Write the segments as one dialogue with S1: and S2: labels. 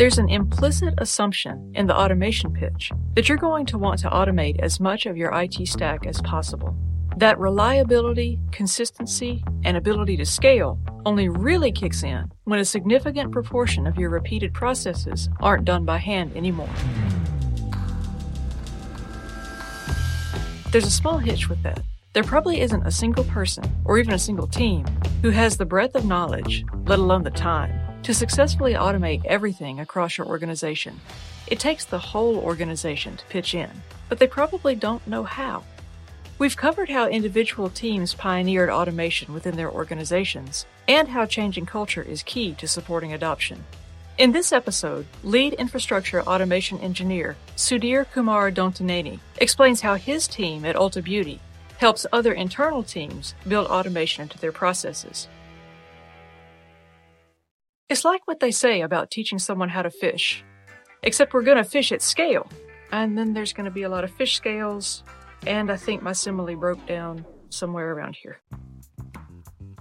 S1: There's an implicit assumption in the automation pitch that you're going to want to automate as much of your IT stack as possible. That reliability, consistency, and ability to scale only really kicks in when a significant proportion of your repeated processes aren't done by hand anymore. There's a small hitch with that. There probably isn't a single person, or even a single team, who has the breadth of knowledge, let alone the time, to successfully automate everything across your organization, it takes the whole organization to pitch in, but they probably don't know how. We've covered how individual teams pioneered automation within their organizations and how changing culture is key to supporting adoption. In this episode, lead infrastructure automation engineer Sudheer Kumar Donthineni explains how his team at Ulta Beauty helps other internal teams build automation into their processes. It's like what they say about teaching someone how to fish, except we're going to fish at scale. And then there's going to be a lot of fish scales, and I think my simile broke down somewhere around here.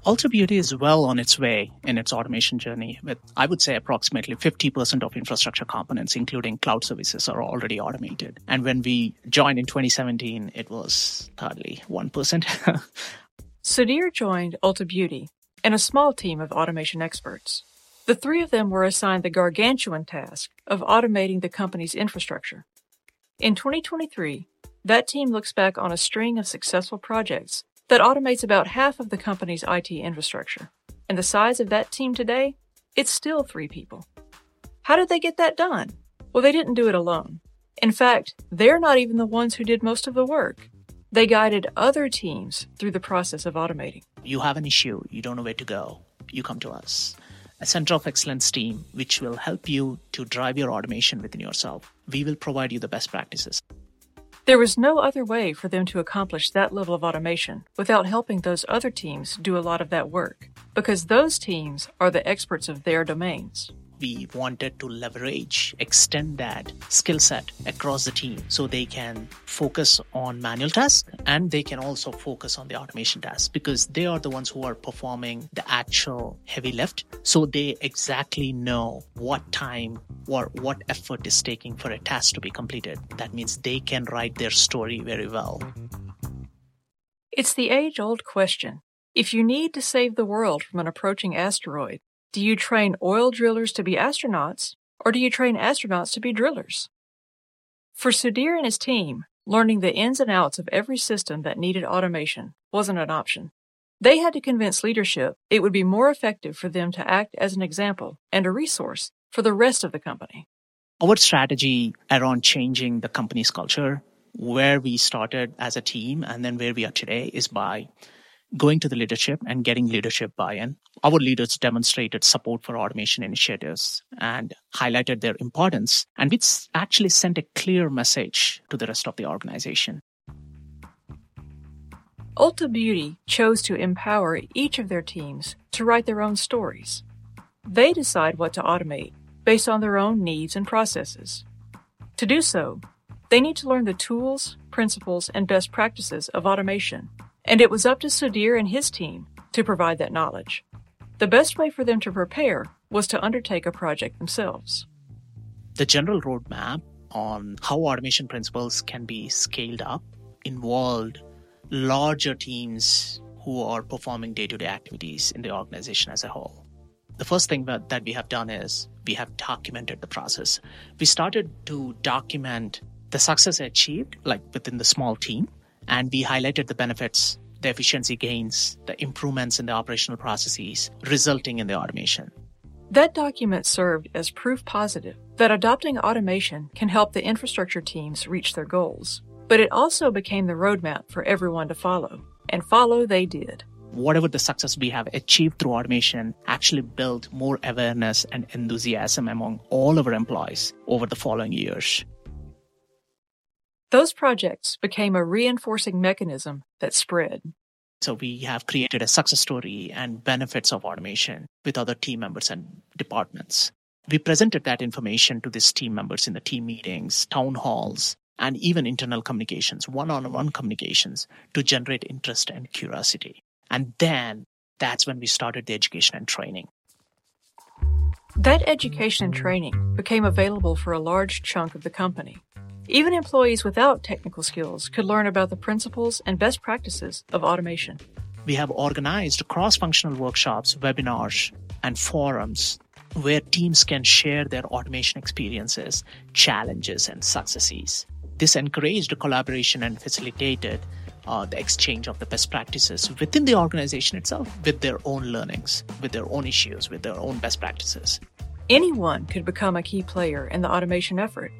S2: Ulta Beauty is well on its way in its automation journey, with I would say approximately 50% of infrastructure components, including cloud services, are already automated. And when we joined in 2017, it was hardly 1%.
S1: Sudheer joined Ulta Beauty and a small team of automation experts. The three of them were assigned the gargantuan task of automating the company's infrastructure. In 2023, that team looks back on a string of successful projects that automates about half of the company's IT infrastructure. And the size of that team today, it's still three people. How did they get that done? Well, they didn't do it alone. In fact, they're not even the ones who did most of the work. They guided other teams through the process of automating.
S2: You have an issue, you don't know where to go, you come to us a center of excellence team which will help you to drive your automation within yourself. We will provide you the best practices.
S1: There was no other way for them to accomplish that level of automation without helping those other teams do a lot of that work, because those teams are the experts of their domains
S2: we wanted to leverage, extend that skill set across the team so they can focus on manual tasks and they can also focus on the automation tasks because they are the ones who are performing the actual heavy lift. So they exactly know what time or what effort is taking for a task to be completed. That means they can write their story very well.
S1: It's the age old question. If you need to save the world from an approaching asteroid, do you train oil drillers to be astronauts, or do you train astronauts to be drillers? For Sudheer and his team, learning the ins and outs of every system that needed automation wasn't an option. They had to convince leadership it would be more effective for them to act as an example and a resource for the rest of the company.
S2: Our strategy around changing the company's culture, where we started as a team and then where we are today, is by going to the leadership and getting leadership buy-in. Our leaders demonstrated support for automation initiatives and highlighted their importance, and which actually sent a clear message to the rest of the organization.
S1: Ulta Beauty chose to empower each of their teams to write their own stories. They decide what to automate based on their own needs and processes. To do so, they need to learn the tools, principles, and best practices of automation and it was up to Sudheer and his team to provide that knowledge. The best way for them to prepare was to undertake a project themselves.
S2: The general roadmap on how automation principles can be scaled up involved larger teams who are performing day to day activities in the organization as a whole. The first thing that, that we have done is we have documented the process. We started to document the success achieved, like within the small team, and we highlighted the benefits, the efficiency gains, the improvements in the operational processes resulting in the automation.
S1: That document served as proof positive that adopting automation can help the infrastructure teams reach their goals. But it also became the roadmap for everyone to follow, and follow they did.
S2: Whatever the success we have achieved through automation actually built more awareness and enthusiasm among all of our employees over the following years.
S1: Those projects became a reinforcing mechanism that spread.
S2: So we have created a success story and benefits of automation with other team members and departments. We presented that information to these team members in the team meetings, town halls, and even internal communications, one on one communications to generate interest and curiosity. And then that's when we started the education and training.
S1: That education and training became available for a large chunk of the company. Even employees without technical skills could learn about the principles and best practices of automation.
S2: We have organized cross functional workshops, webinars, and forums where teams can share their automation experiences, challenges, and successes. This encouraged collaboration and facilitated uh, the exchange of the best practices within the organization itself with their own learnings, with their own issues, with their own best practices.
S1: Anyone could become a key player in the automation effort.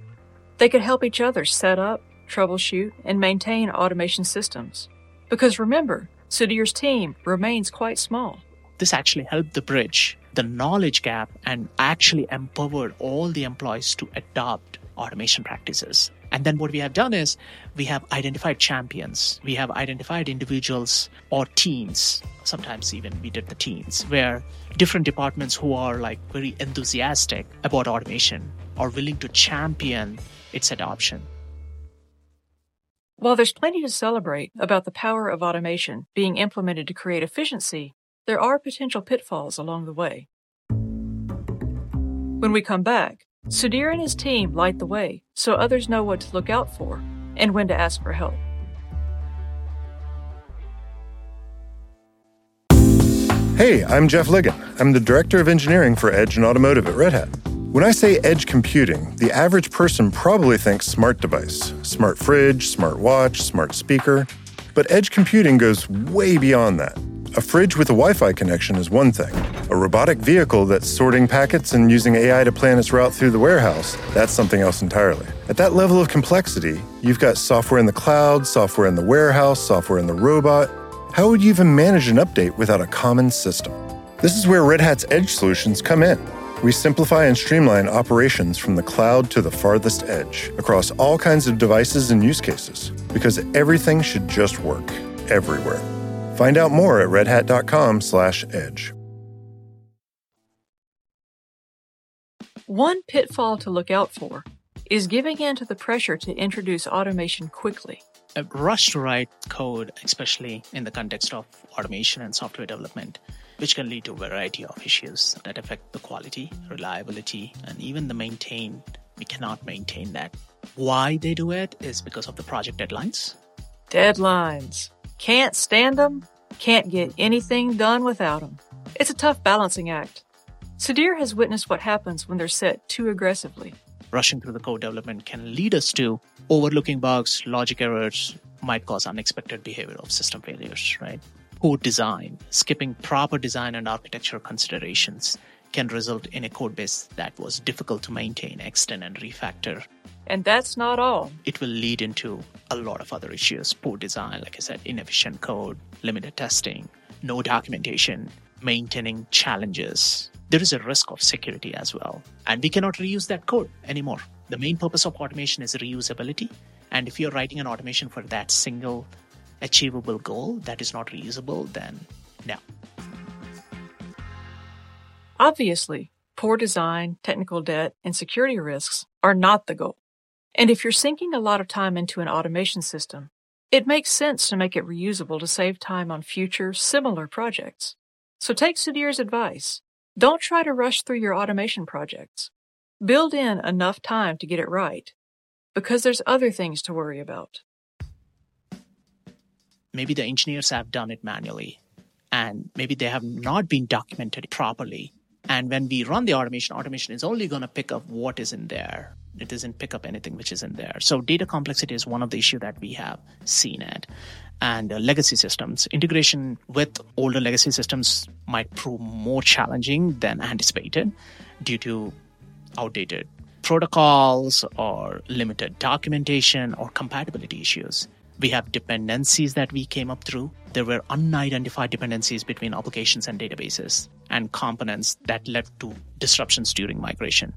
S1: They could help each other set up, troubleshoot, and maintain automation systems. Because remember, Sudheer's team remains quite small.
S2: This actually helped the bridge the knowledge gap and actually empowered all the employees to adopt automation practices. And then what we have done is we have identified champions. We have identified individuals or teams. Sometimes even we did the teams where different departments who are like very enthusiastic about automation are willing to champion its adoption.
S1: While there's plenty to celebrate about the power of automation being implemented to create efficiency, there are potential pitfalls along the way. When we come back, Sudheer and his team light the way so others know what to look out for and when to ask for help.
S3: Hey, I'm Jeff Ligon. I'm the Director of Engineering for Edge and Automotive at Red Hat. When I say edge computing, the average person probably thinks smart device, smart fridge, smart watch, smart speaker. But edge computing goes way beyond that. A fridge with a Wi Fi connection is one thing. A robotic vehicle that's sorting packets and using AI to plan its route through the warehouse, that's something else entirely. At that level of complexity, you've got software in the cloud, software in the warehouse, software in the robot. How would you even manage an update without a common system? This is where Red Hat's Edge solutions come in. We simplify and streamline operations from the cloud to the farthest edge across all kinds of devices and use cases because everything should just work everywhere. Find out more at redhat.com/edge.
S1: One pitfall to look out for is giving in to the pressure to introduce automation quickly.
S2: A rush to write code, especially in the context of automation and software development, which can lead to a variety of issues that affect the quality, reliability, and even the maintain. We cannot maintain that. Why they do it is because of the project deadlines.
S1: Deadlines. Can't stand them, can't get anything done without them. It's a tough balancing act. Sudheer has witnessed what happens when they're set too aggressively.
S2: Rushing through the code development can lead us to overlooking bugs, logic errors, might cause unexpected behavior of system failures, right? Code design, skipping proper design and architecture considerations can result in a code base that was difficult to maintain, extend, and refactor.
S1: And that's not all.
S2: It will lead into a lot of other issues poor design, like I said, inefficient code, limited testing, no documentation, maintaining challenges. There is a risk of security as well. And we cannot reuse that code anymore. The main purpose of automation is reusability. And if you're writing an automation for that single achievable goal that is not reusable, then no.
S1: Obviously, poor design, technical debt, and security risks are not the goal. And if you're sinking a lot of time into an automation system, it makes sense to make it reusable to save time on future similar projects. So take Sudheer's advice. Don't try to rush through your automation projects. Build in enough time to get it right, because there's other things to worry about.
S2: Maybe the engineers have done it manually, and maybe they have not been documented properly. And when we run the automation, automation is only going to pick up what is in there. It doesn't pick up anything which is in there. So data complexity is one of the issue that we have seen it. And uh, legacy systems integration with older legacy systems might prove more challenging than anticipated due to outdated protocols or limited documentation or compatibility issues. We have dependencies that we came up through. There were unidentified dependencies between applications and databases and components that led to disruptions during migration.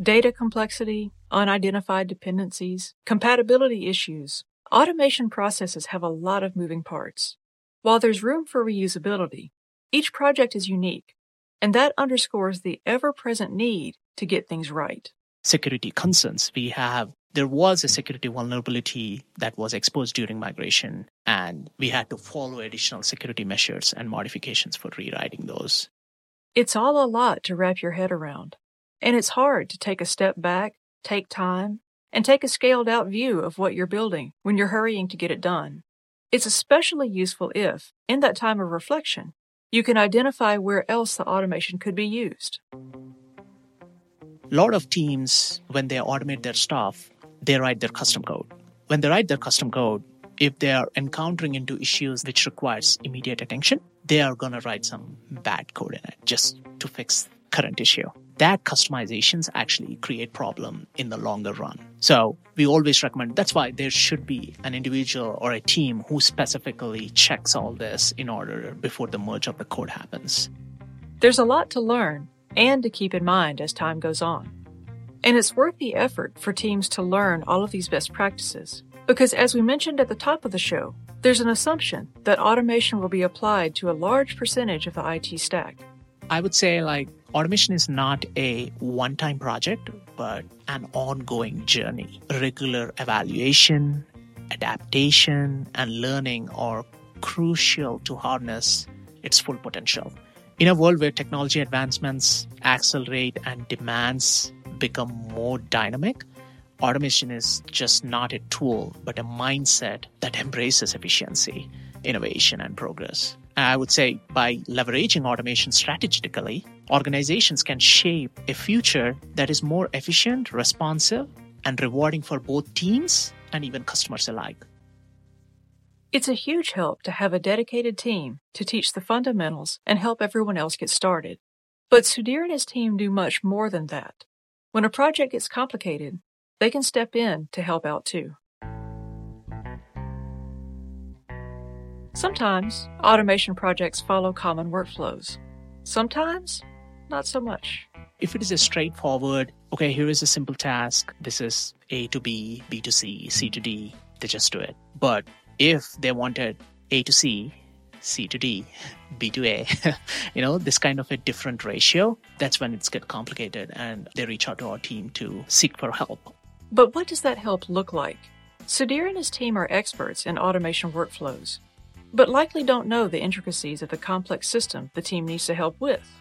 S1: Data complexity, unidentified dependencies, compatibility issues. Automation processes have a lot of moving parts. While there's room for reusability, each project is unique, and that underscores the ever present need to get things right.
S2: Security concerns. We have there was a security vulnerability that was exposed during migration, and we had to follow additional security measures and modifications for rewriting those.
S1: It's all a lot to wrap your head around, and it's hard to take a step back, take time, and take a scaled out view of what you're building when you're hurrying to get it done. It's especially useful if, in that time of reflection, you can identify where else the automation could be used.
S2: A lot of teams, when they automate their stuff, they write their custom code. When they write their custom code, if they are encountering into issues which requires immediate attention, they are going to write some bad code in it just to fix current issue that customizations actually create problem in the longer run. So we always recommend that's why there should be an individual or a team who specifically checks all this in order before the merge of the code happens.
S1: There's a lot to learn and to keep in mind as time goes on. And it's worth the effort for teams to learn all of these best practices. Because as we mentioned at the top of the show, there's an assumption that automation will be applied to a large percentage of the IT stack.
S2: I would say like automation is not a one time project, but an ongoing journey. Regular evaluation, adaptation, and learning are crucial to harness its full potential. In a world where technology advancements accelerate and demands become more dynamic, automation is just not a tool, but a mindset that embraces efficiency, innovation, and progress. I would say by leveraging automation strategically, organizations can shape a future that is more efficient, responsive, and rewarding for both teams and even customers alike.
S1: It's a huge help to have a dedicated team to teach the fundamentals and help everyone else get started. But Sudheer and his team do much more than that. When a project gets complicated, they can step in to help out too. Sometimes automation projects follow common workflows. Sometimes, not so much.
S2: If it is a straightforward, okay, here is a simple task, this is A to B, B to C, C to D, they just do it. But if they wanted A to C, C to D, B to A, you know, this kind of a different ratio, that's when it's get complicated and they reach out to our team to seek for help.
S1: But what does that help look like? Sudheer and his team are experts in automation workflows but likely don't know the intricacies of the complex system the team needs to help with.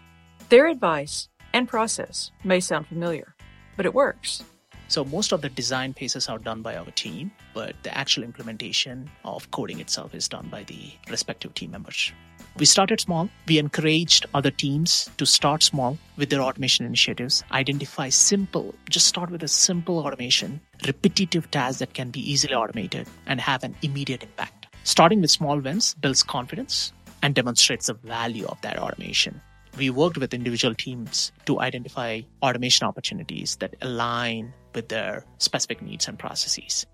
S1: Their advice and process may sound familiar, but it works.
S2: So, most of the design phases are done by our team, but the actual implementation of coding itself is done by the respective team members. We started small. We encouraged other teams to start small with their automation initiatives. Identify simple, just start with a simple automation, repetitive tasks that can be easily automated and have an immediate impact. Starting with small wins builds confidence and demonstrates the value of that automation. We worked with individual teams to identify automation opportunities that align with their specific needs and processes.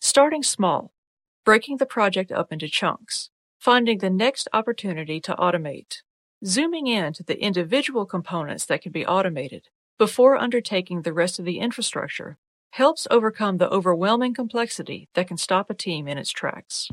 S1: Starting small, breaking the project up into chunks, finding the next opportunity to automate, zooming in to the individual components that can be automated before undertaking the rest of the infrastructure helps overcome the overwhelming complexity that can stop a team in its tracks.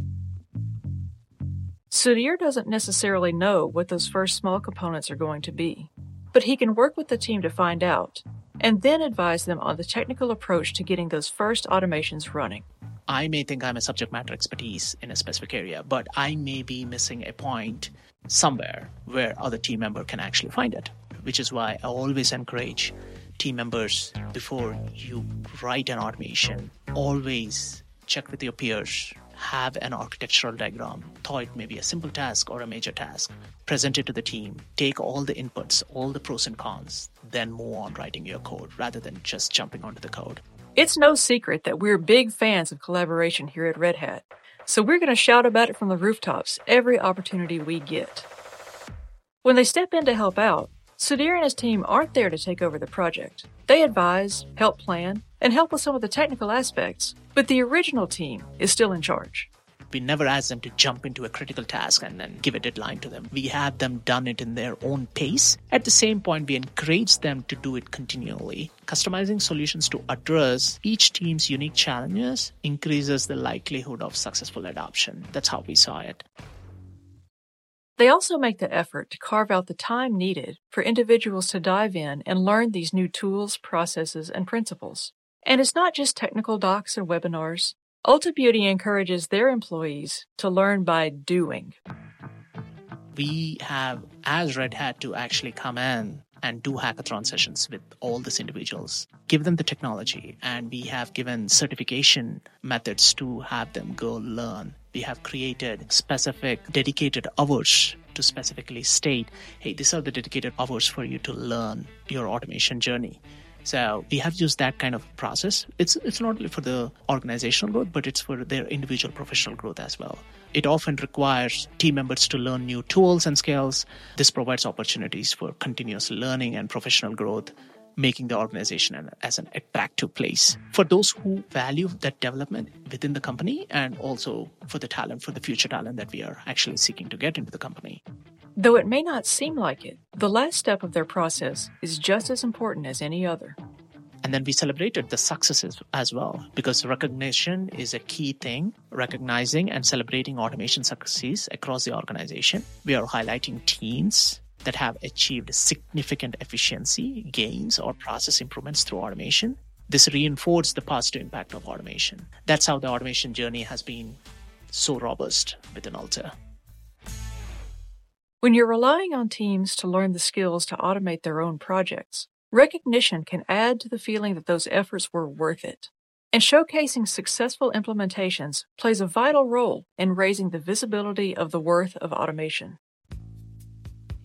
S1: Sudheer doesn't necessarily know what those first small components are going to be, but he can work with the team to find out and then advise them on the technical approach to getting those first automations running.
S2: I may think I'm a subject matter expertise in a specific area, but I may be missing a point somewhere where other team member can actually find it, which is why I always encourage team members before you write an automation. Always check with your peers. Have an architectural diagram. Though it may be a simple task or a major task. Present it to the team. Take all the inputs, all the pros and cons, then move on writing your code rather than just jumping onto the code.
S1: It's no secret that we're big fans of collaboration here at Red Hat, so we're going to shout about it from the rooftops every opportunity we get. When they step in to help out, Sudheer and his team aren't there to take over the project. They advise, help plan, and help with some of the technical aspects, but the original team is still in charge.
S2: We never ask them to jump into a critical task and then give a deadline to them. We have them done it in their own pace. At the same point, we encourage them to do it continually. Customizing solutions to address each team's unique challenges increases the likelihood of successful adoption. That's how we saw it.
S1: They also make the effort to carve out the time needed for individuals to dive in and learn these new tools, processes, and principles. And it's not just technical docs and webinars. Ulta Beauty encourages their employees to learn by doing.
S2: we have, as Red Hat, to actually come in and do hackathon sessions with all these individuals, give them the technology, and we have given certification methods to have them go learn. We have created specific dedicated hours to specifically state, hey, these are the dedicated hours for you to learn your automation journey. So we have used that kind of process. It's it's not only for the organizational growth, but it's for their individual professional growth as well. It often requires team members to learn new tools and skills. This provides opportunities for continuous learning and professional growth, making the organization as an attractive place for those who value that development within the company and also for the talent, for the future talent that we are actually seeking to get into the company.
S1: Though it may not seem like it, the last step of their process is just as important as any other.
S2: And then we celebrated the successes as well because recognition is a key thing. Recognizing and celebrating automation successes across the organization. We are highlighting teams that have achieved significant efficiency gains or process improvements through automation. This reinforces the positive impact of automation. That's how the automation journey has been so robust within Ulta.
S1: When you're relying on teams to learn the skills to automate their own projects, recognition can add to the feeling that those efforts were worth it. And showcasing successful implementations plays a vital role in raising the visibility of the worth of automation.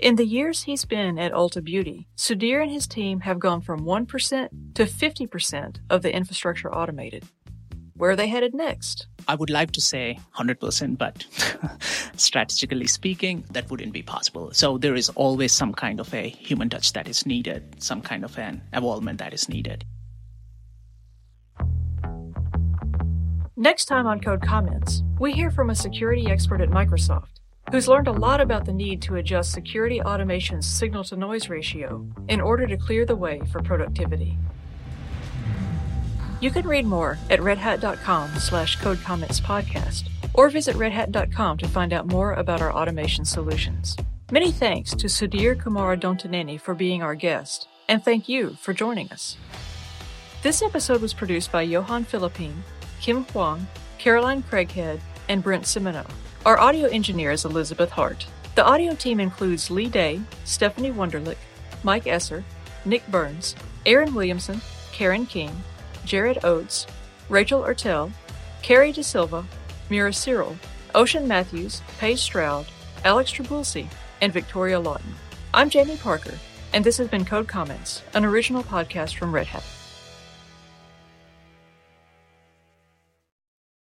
S1: In the years he's been at Ulta Beauty, Sudheer and his team have gone from 1% to 50% of the infrastructure automated. Where are they headed next?
S2: I would like to say 100%, but strategically speaking, that wouldn't be possible. So there is always some kind of a human touch that is needed, some kind of an involvement that is needed.
S1: Next time on Code Comments, we hear from a security expert at Microsoft who's learned a lot about the need to adjust security automation's signal to noise ratio in order to clear the way for productivity. You can read more at redhat.com slash codecommentspodcast or visit redhat.com to find out more about our automation solutions. Many thanks to Sudheer Kumar Donthineni for being our guest, and thank you for joining us. This episode was produced by Johan Philippine, Kim Huang, Caroline Craighead, and Brent Simoneaux. Our audio engineer is Elizabeth Hart. The audio team includes Lee Day, Stephanie Wonderlick, Mike Esser, Nick Burns, Aaron Williamson, Karen King, Jared Oates, Rachel Ertel, Carrie De Silva, Mira Cyril, Ocean Matthews, Paige Stroud, Alex Traboulsi, and Victoria Lawton. I'm Jamie Parker, and this has been Code Comments, an original podcast from Red Hat.